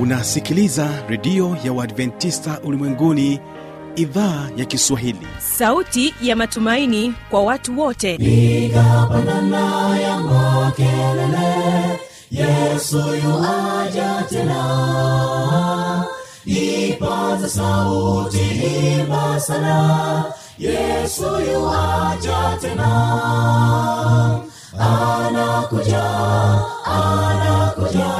unasikiliza redio ya uadventista ulimwenguni idhaa ya kiswahili. Sauti ya matumaini kwa watu wote. Igapanana ya makelele yesu yuaja tena. Ipaza sauti imba sana yesu yuaja tena. Anakuja anakuja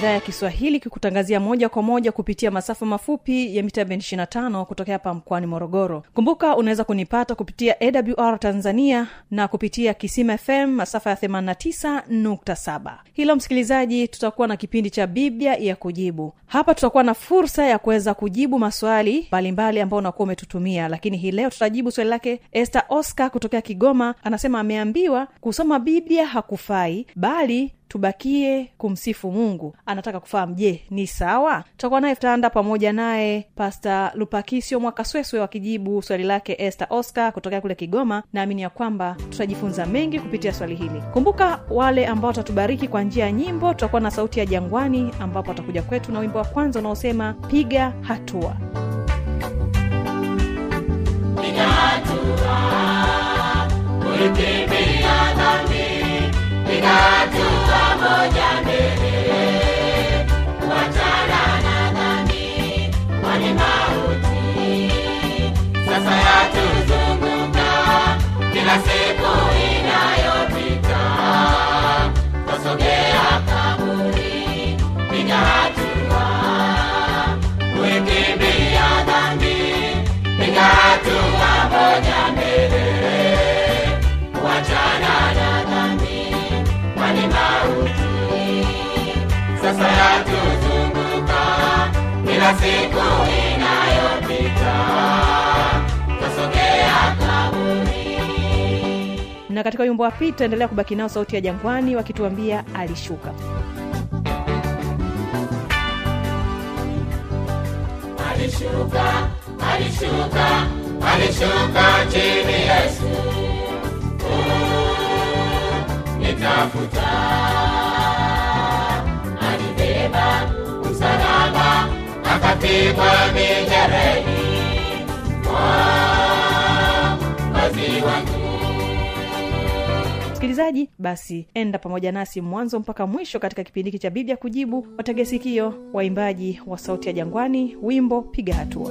idhaa ya kiswahili kikutangazia moja kwa moja kupitia masafa mafupi ya mita bendi 25 kutokea hapa mkoani morogoro. Kumbuka unaweza kunipata kupitia awr tanzania na kupitia kisima fm masafa ya 89.7 hilo msikilizaji tutakuwa na kipindi cha biblia ya kujibu. Hapa tutakuwa na fursa ya kuweza kujibu maswali mbalimbali ambao unakuwa umetutumia lakini hii leo tutajibu swali lake este oscar kutokea kigoma. Anasema ameambiwa kusoma biblia hakufai bali tubakie kumsifu mungu. Anataka kufahamu je ni sawa? Tutakuwa naye tutaanda pamoja naye pasta lupakisio mwakasweswe wakijibu swali lake este oscar kutokea kule kigoma. Naamini ya kwamba tutajifunza mengi kupitia swali hili. Kumbuka wale ambao watatubariki kwa njia ya nyimbo tutakuwa na sauti ya jangwani ambapo watakuja kwetu na wimbo wa kwanza unaosema piga hatua. Piga hatua moja mbele na dhambi kwani mauti. Sasa kila siku inayopita. Twasogea kaburi piga sasa kila siku inayopita twasogea kaburi na katika wimbo wa pili tutaendelea kubaki nao sauti ya jangwani wakituambia alishuka. Alishuka alishuka alishuka chini yesu. Oh, nitafuta akapigwa mijereni wazi wangu msikilizaji basi enda pamoja nasi mwanzo mpaka mwisho katika kipindi hiki cha biblia kujibu wategesikio waimbaji wa sauti ya jangwani wimbo piga hatua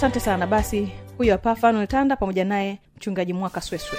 asante sana. Basi huyo hapa fanuel tanda pamoja naye mchungaji mwaka sweswe.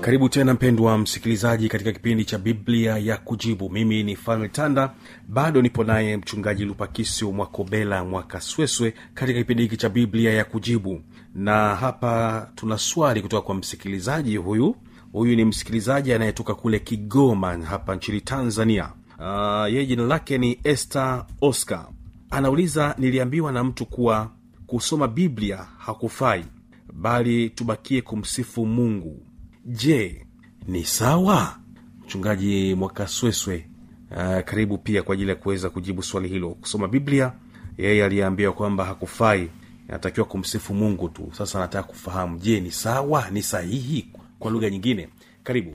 Karibu tena mpendwa msikilizaji katika kipindi cha biblia ya kujibu. Mimi ni fanuel tanda. Bado nipo naye mchungaji lupakisio mwakobela mwakasweswe katika kipindi hiki cha biblia ya kujibu na hapa tuna swali kutoka kwa msikilizaji huyu. Huyu ni msikilizaji anayetoka kule kigoma hapa nchini tanzania. Uh, yeye jina lake ni este oscar. Anauliza niliambiwa na mtu kuwa kusoma biblia hakufai bali tubakie kumsifu mungu. Je ni sawa? Mchungaji mwakasweswe uh, karibu pia kwa ajili ya kuweza kujibu swali hilo. Kusoma biblia yeye aliyeambiwa kwamba hakufai anatakiwa kumsifu mungu tu. Sasa nataka kufahamu je ni sawa ni sahihi? Kwa lugha nyingine karibu.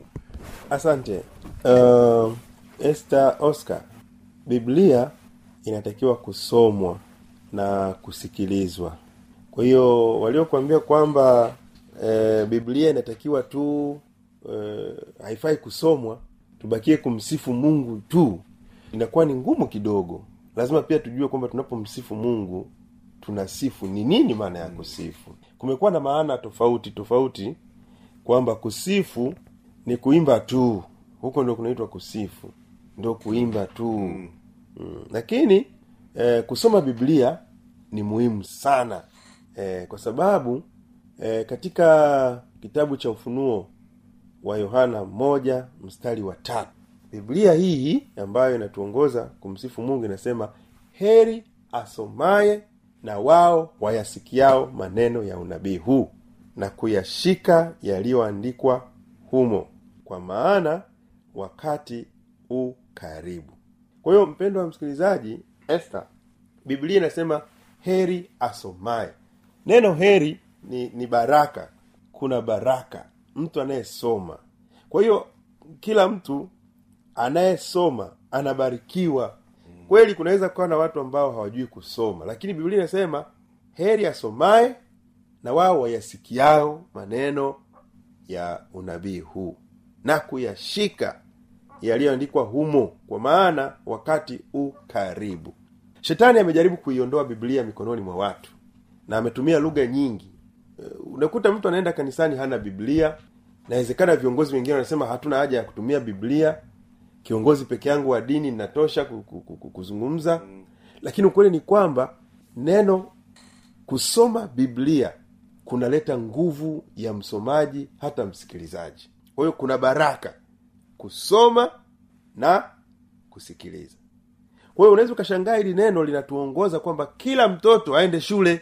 Asante. Uh, este oscar biblia inatakiwa kusomwa na kusikilizwa. Kwa hiyo waliokuambia kwamba e, biblia inatakiwa tu e, haifai kusomwa tubakie kumsifu mungu tu inakuwa ni ngumu kidogo. Lazima pia tujue kwamba tunapomsifu mungu tunasifu ni nini maana ya kusifu? Kumekuwa na maana tofauti tofauti kwamba kusifu ni kuimba tu. Huko ndo kunaitwa kusifu ndo kuimba tu. Mm. Mm. lakini eh, kusoma biblia ni muhimu sana. Eh, kwa sababu eh, katika kitabu cha ufunuo wa yohana moja mstari wa tatu biblia hii ambayo inatuongoza kumsifu mungu inasema heri asomaye na wao wayasikiao maneno ya unabii huu na kuyashika yaliyoandikwa humo kwa maana wakati u karibu. Kwa hiyo mpendo wa msikilizaji este biblia inasema heri asomaye. Neno heri ni, ni baraka. Kuna baraka. Mtu anayesoma. Kwa hiyo kila mtu anayesoma anabarikiwa kweli kunaweza kuwa na watu ambao hawajui kusoma lakini biblia inasema heri asomaye na wao wayasikiao maneno ya unabii huu na kuyashika yaliyoandikwa humo kwa maana wakati u karibu. Shetani amejaribu kuiondoa biblia mikononi mwa watu na ametumia lugha nyingi. Uh, unakuta mtu anaenda kanisani hana biblia nawezekana viongozi wengine wanasema hatuna haja ya kutumia biblia kiongozi peke yangu wa dini ninatosha ku- kuzungumza. Lakini ukweli ni kwamba neno kusoma biblia kunaleta nguvu ya msomaji hata msikilizaji. Kwa hiyo kuna baraka kusoma na kusikiliza. Kwa hiyo unaweza ukashangaa hili neno linatuongoza kwamba kila mtoto aende shule.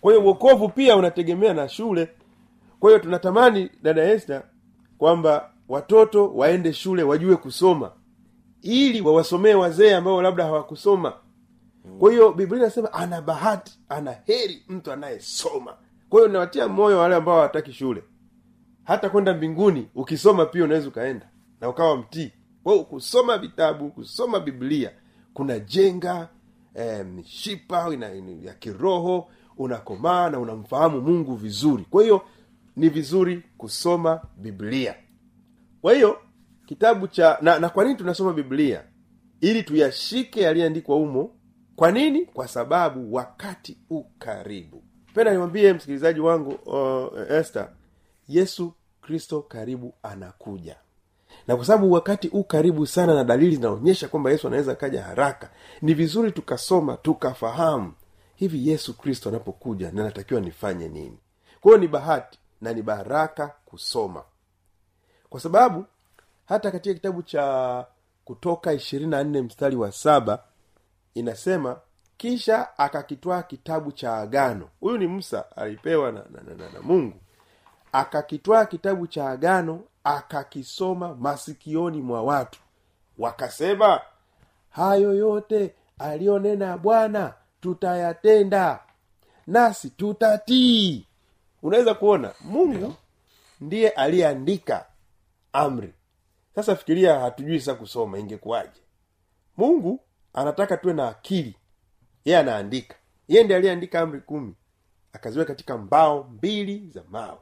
Kwa hiyo uokovu pia unategemea na shule. Kwa hiyo tunatamani dada este kwamba watoto waende shule wajue kusoma ili wawasomee wazee ambao labda hawakusoma. Kwa hiyo biblia inasema ana bahati ana heri mtu anayesoma. Kwa hiyo nawatia moyo wale ambao hawataki shule. Hata kwenda mbinguni ukisoma pia unaweza ukaenda na ukawa mtii. Kwao kusoma vitabu kusoma biblia kunajenga eh, mishipa ina, ina, ya kiroho unakomaa na unamfahamu mungu vizuri. Kwa hiyo ni vizuri kusoma biblia kwa hiyo kitabu cha na, na kwa nini tunasoma biblia? Ili tuyashike yaliyoandikwa humo. Kwa nini? Kwa sababu wakati u karibu. Penda niwambie msikilizaji wangu uh, este yesu kristo karibu anakuja. Na kwa sababu wakati u karibu sana na dalili zinaonyesha kwamba yesu anaweza kaja haraka ni vizuri tukasoma tukafahamu hivi yesu kristo anapokuja na natakiwa nifanye nini. Kwa hiyo ni bahati na ni baraka kusoma kwa sababu hata katika kitabu cha kutoka ishirini na nne mstari wa saba inasema kisha akakitwaa kitabu cha agano. Huyu ni musa alipewa na, na, na, na, na mungu. Akakitwaa kitabu cha agano akakisoma masikioni mwa watu. Wakasema hayo yote aliyonena bwana tutayatenda nasi tutatii. Unaweza kuona mungu ndiye aliyeandika amri. Sasa fikiria hatujui sasa kusoma ingekuwaje? Mungu anataka tuwe na akili. Yeye anaandika. Yeye ndiye aliyeandika amri kumi. Akaziweka katika mbao mbili za mawe.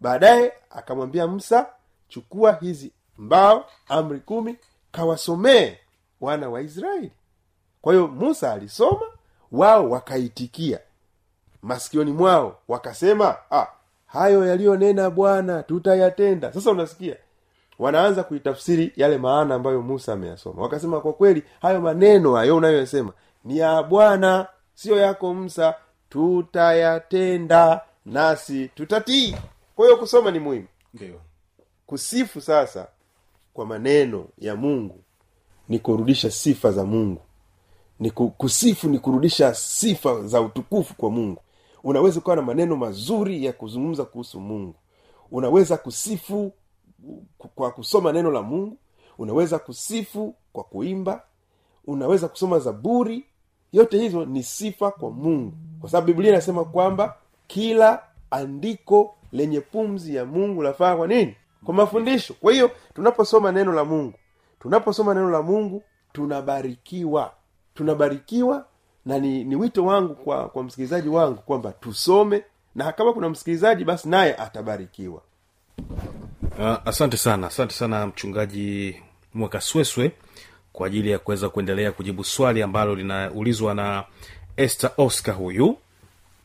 Baadaye akamwambia msa chukua hizi mbao amri kumi kawasomee wana wa israeli. Kwa hiyo musa alisoma wao wakaitikia. Masikioni mwao wakasema ah, hayo yaliyonena bwana tutayatenda. Sasa unasikia wanaanza kuitafsiri yale maana ambayo musa ameyasoma. Wakasema kwa kweli hayo maneno hayo unayoyasema ni ya bwana siyo yako msa tutayatenda nasi tutatii. Kwa hiyo kusoma ni muhimu. Kusifu sasa kwa maneno ya mungu ni kurudisha sifa za mungu. Ni kusifu ni kurudisha sifa za utukufu kwa mungu. Unaweza ukawa na maneno mazuri ya kuzungumza kuhusu mungu. Unaweza kusifu ku- kwa kusoma neno la mungu unaweza kusifu kwa kuimba unaweza kusoma zaburi. Yote hizo ni sifa kwa mungu. Kwa sababu biblia inasema kwamba kila andiko lenye pumzi ya mungu lafaa kwa nini? Kwa mafundisho. Kwa hiyo tunaposoma neno la mungu tunaposoma neno la mungu tunabarikiwa. Tunabarikiwa na ni, ni wito wangu kwa kwa msikilizaji wangu kwamba tusome na kama kuna msikilizaji basi naye atabarikiwa Uh, asante sana asante sana mchungaji mwakasweswe kwa ajili ya kuweza kuendelea kujibu swali ambalo linaulizwa na este oscar huyu.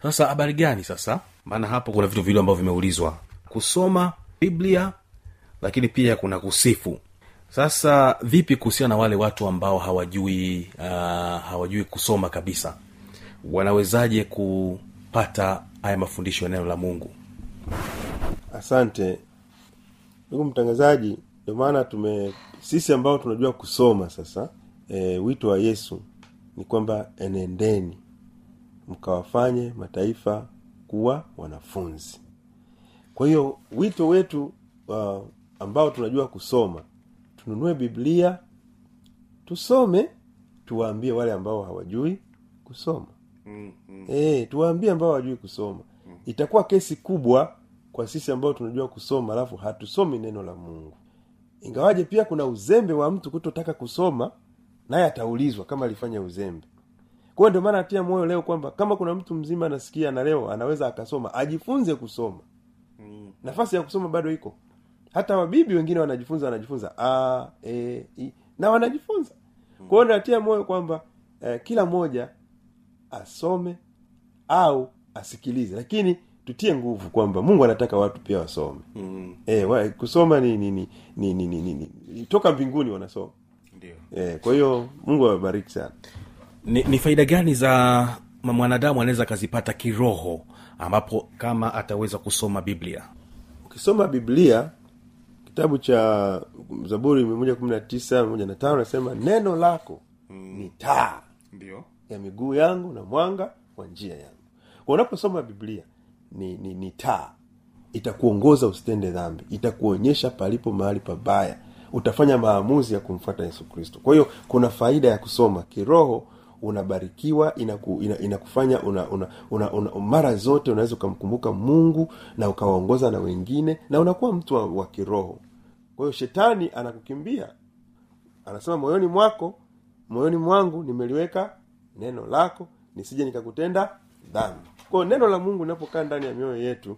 Sasa habari gani sasa? Maana hapo kuna vitu vile ambavyo vimeulizwa. Kusoma biblia lakini pia kuna kusifu. Sasa vipi kuhusiana na wale watu ambao hawajui uh, hawajui kusoma kabisa? Wanawezaje kupata haya mafundisho ya neno la mungu? Asante ndugu mtangazaji ndio maana tume sisi ambao tunajua kusoma sasa e, wito wa yesu ni kwamba enendeni mkawafanye mataifa kuwa wanafunzi. Kwa hiyo wito wetu uh, ambao tunajua kusoma tununue biblia tusome tuwaambie wale ambao hawajui kusoma. Mm-hmm. e, tuwaambie ambao hawajui kusoma. Itakuwa kesi kubwa kwa sisi ambao tunajua kusoma alafu hatusomi neno la mungu. Ingawaje pia kuna uzembe wa mtu kutotaka kusoma naye ataulizwa kama alifanya uzembe. Kwa ndio maana atia moyo leo kwamba kama kuna mtu mzima anasikia na leo anaweza akasoma ajifunze kusoma. Nafasi ya kusoma bado iko. Hata wabibi wengine wanajifunza wanajifunza a e, i, na wanajifunza. Kwa hiyo natia moyo kwamba eh, kila mmoja asome au asikilize. Lakini tutie nguvu kwamba mungu anataka watu pia wasome. Mm. e, wa, kusoma ni ni, ni, ni, ni, ni, ni, toka mbinguni wanasoma. Ndio. E, kwa hiyo mungu awabariki sana. Ni, ni faida gani za mwanadamu anaweza akazipata kiroho ambapo kama ataweza kusoma biblia? Ukisoma biblia kitabu cha zaburi mia kumi na tisa moja na tano nasema neno lako ni taa ndio. ya miguu yangu na mwanga wa njia yangu. Kwa unaposoma biblia ni, ni, ni taa. Itakuongoza usitende dhambi. Itakuonyesha palipo mahali pabaya. Utafanya maamuzi ya kumfuata yesu kristo. Kwa hiyo kuna faida ya kusoma. Kiroho unabarikiwa inaku, ina, inakufanya una, una, una, una, mara zote unaweza ukamkumbuka mungu na ukawaongoza na wengine na unakuwa mtu wa, wa kiroho. Kwa hiyo shetani anakukimbia. Anasema moyoni mwako moyoni mwangu nimeliweka neno lako nisije nikakutenda dhambi kwayo neno la mungu linapokaa ndani ya mioyo yetu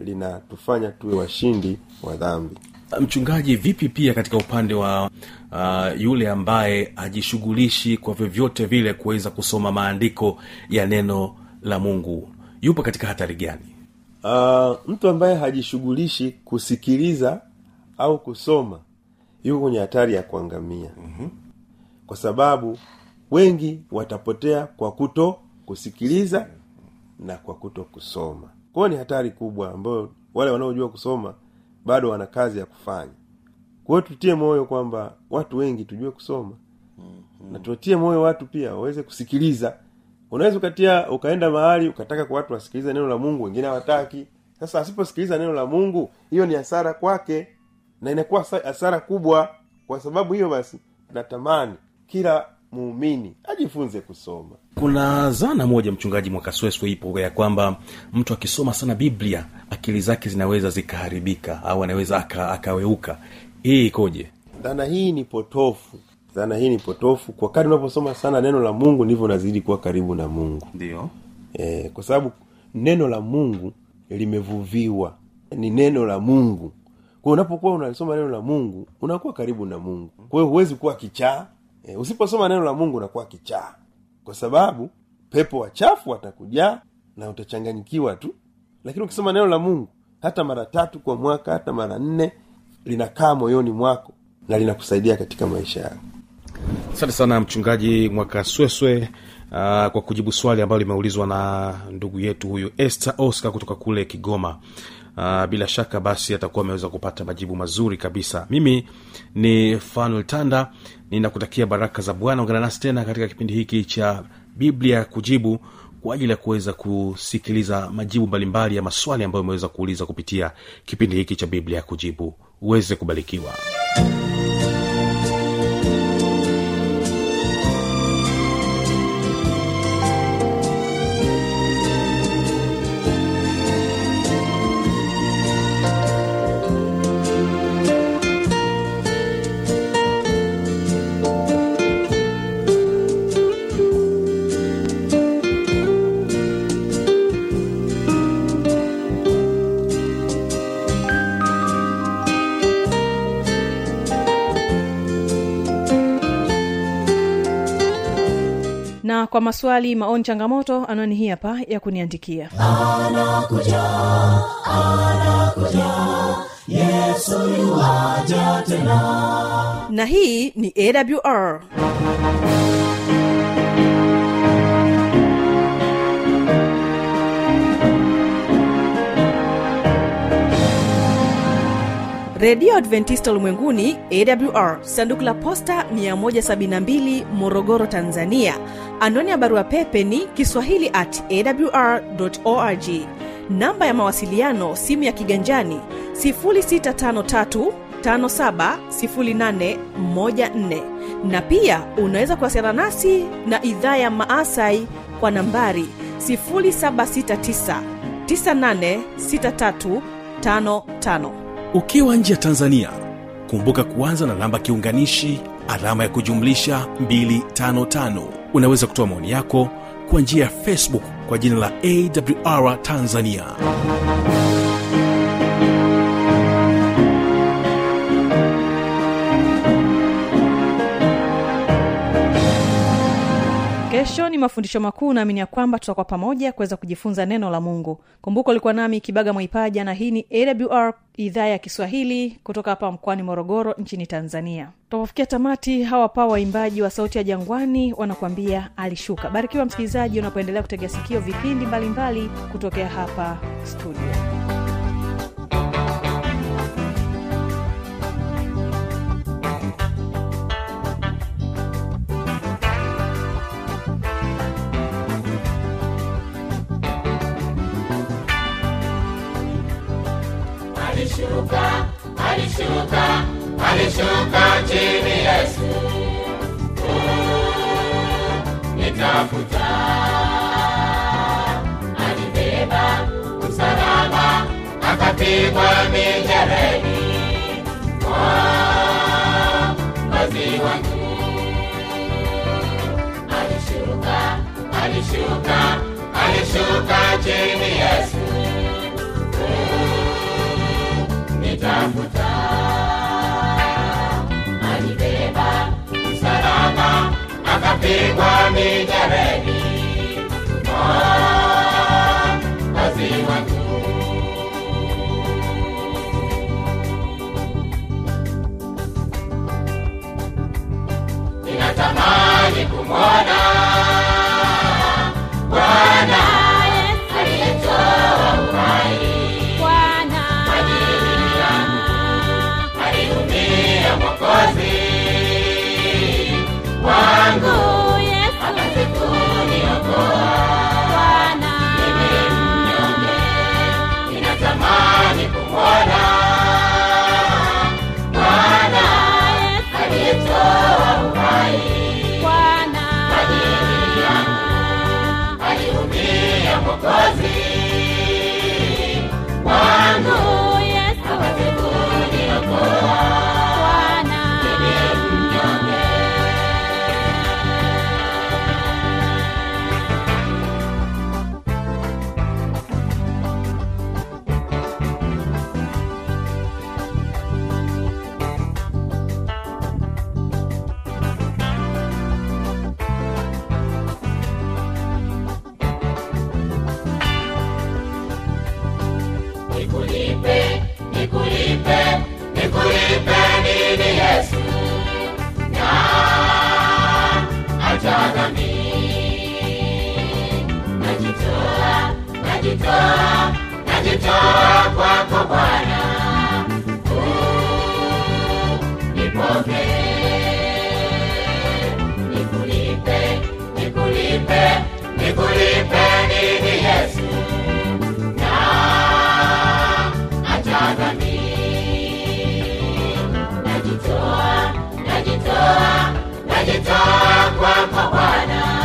linatufanya tuwe washindi wa dhambi. Mchungaji vipi pia katika upande wa uh, yule ambaye ajishughulishi kwa vyovyote vile kuweza kusoma maandiko ya neno la mungu yupo katika hatari gani? Uh, mtu ambaye hajishughulishi kusikiliza au kusoma yuko kwenye hatari ya kuangamia. Mm-hmm. kwa sababu wengi watapotea kwa kuto kusikiliza na kwa kuto kusoma. Kwayo ni hatari kubwa ambayo wale wanaojua kusoma bado wana kazi ya kufanya. Kwa tutie moyo kwamba watu wengi tujue kusoma. Mm-hmm. na tuwatie moyo watu pia waweze kusikiliza. Unaweza ukatia ukaenda mahali ukataka kwa watu wasikilize neno la mungu wengine hawataki. Sasa asiposikiliza neno la mungu hiyo ni hasara kwake na inakuwa hasara kubwa. Kwa sababu hiyo basi natamani kila muumini ajifunze kusoma. Kuna zana moja mchungaji mwakasweswe ipo ya kwamba mtu akisoma sana biblia akili zake zinaweza zikaharibika au anaweza aka, akaweuka. Hii ikoje? Dhana hii ni potofu. Dhana hii ni potofu. Kwa kadi unaposoma sana neno la mungu ndivyo unazidi kuwa karibu na mungu. Ndio. E, kwa sababu neno la mungu limevuviwa. Ni neno la mungu. Kwao unapokuwa unalisoma neno la mungu unakuwa karibu na mungu. Kwa hiyo huwezi kuwa kichaa e, usiposoma neno la mungu unakuwa kichaa. Kwa sababu pepo wachafu watakujaa na utachanganyikiwa tu. Lakini ukisoma neno la mungu hata mara tatu kwa mwaka hata mara nne linakaa moyoni mwako na linakusaidia katika maisha yako. Asante sana mchungaji mwakasweswe uh, kwa kujibu swali ambalo limeulizwa na ndugu yetu huyu este oscar kutoka kule kigoma uh, bila shaka basi atakuwa ameweza kupata majibu mazuri kabisa. Mimi ni fanuel tanda ninakutakia baraka za bwana. Ungana nasi tena katika kipindi hiki cha biblia kujibu kwa ajili ya kuweza kusikiliza majibu mbalimbali ya maswali ambayo umeweza kuuliza kupitia kipindi hiki cha biblia kujibu. Uweze kubarikiwa kwa maswali maoni changamoto anwani hii hapa ya kuniandikia. Na hii ni awr redio adventista ulimwenguni awr sanduku la posta 172 morogoro tanzania anwani ya barua pepe ni kiswahili at awr org. Namba ya mawasiliano simu ya kiganjani 653 570814 na pia unaweza kuwasiliana nasi na idhaa ya maasai kwa nambari 769986355 ukiwa nje ya tanzania kumbuka kuanza na namba kiunganishi alama ya kujumlisha 255 unaweza kutoa maoni yako kwa njia ya facebook kwa jina la awr tanzania kesho ni mafundisho makuu naamini ya kwamba tutakuwa pamoja kuweza kujifunza neno la mungu. Kumbuka ulikuwa nami kibaga mwaipaja na hii ni awr idhaa ya kiswahili kutoka hapa mkoani morogoro nchini tanzania. Tunapofikia tamati hawa pa waimbaji wa sauti ya jangwani wanakuambia alishuka. Barikiwa msikilizaji unapoendelea kutegea sikio vipindi mbalimbali kutokea hapa studio alishuka alishuka alishuka chini yesu. Nitafuta. Alibeba msalaba akapigwa mijereni mwazi wangu alishuka alishuka alishuka chini yesu nitafuta alibeba msalaba akapigwa mijereni wazi wangu ninatamani kumwona wako Bwana, nipoke, nikulipe, nikulipe, nikulipe nini Yesu, na acha dhambi, najitoa, najitoa, najitoa kwako Bwana.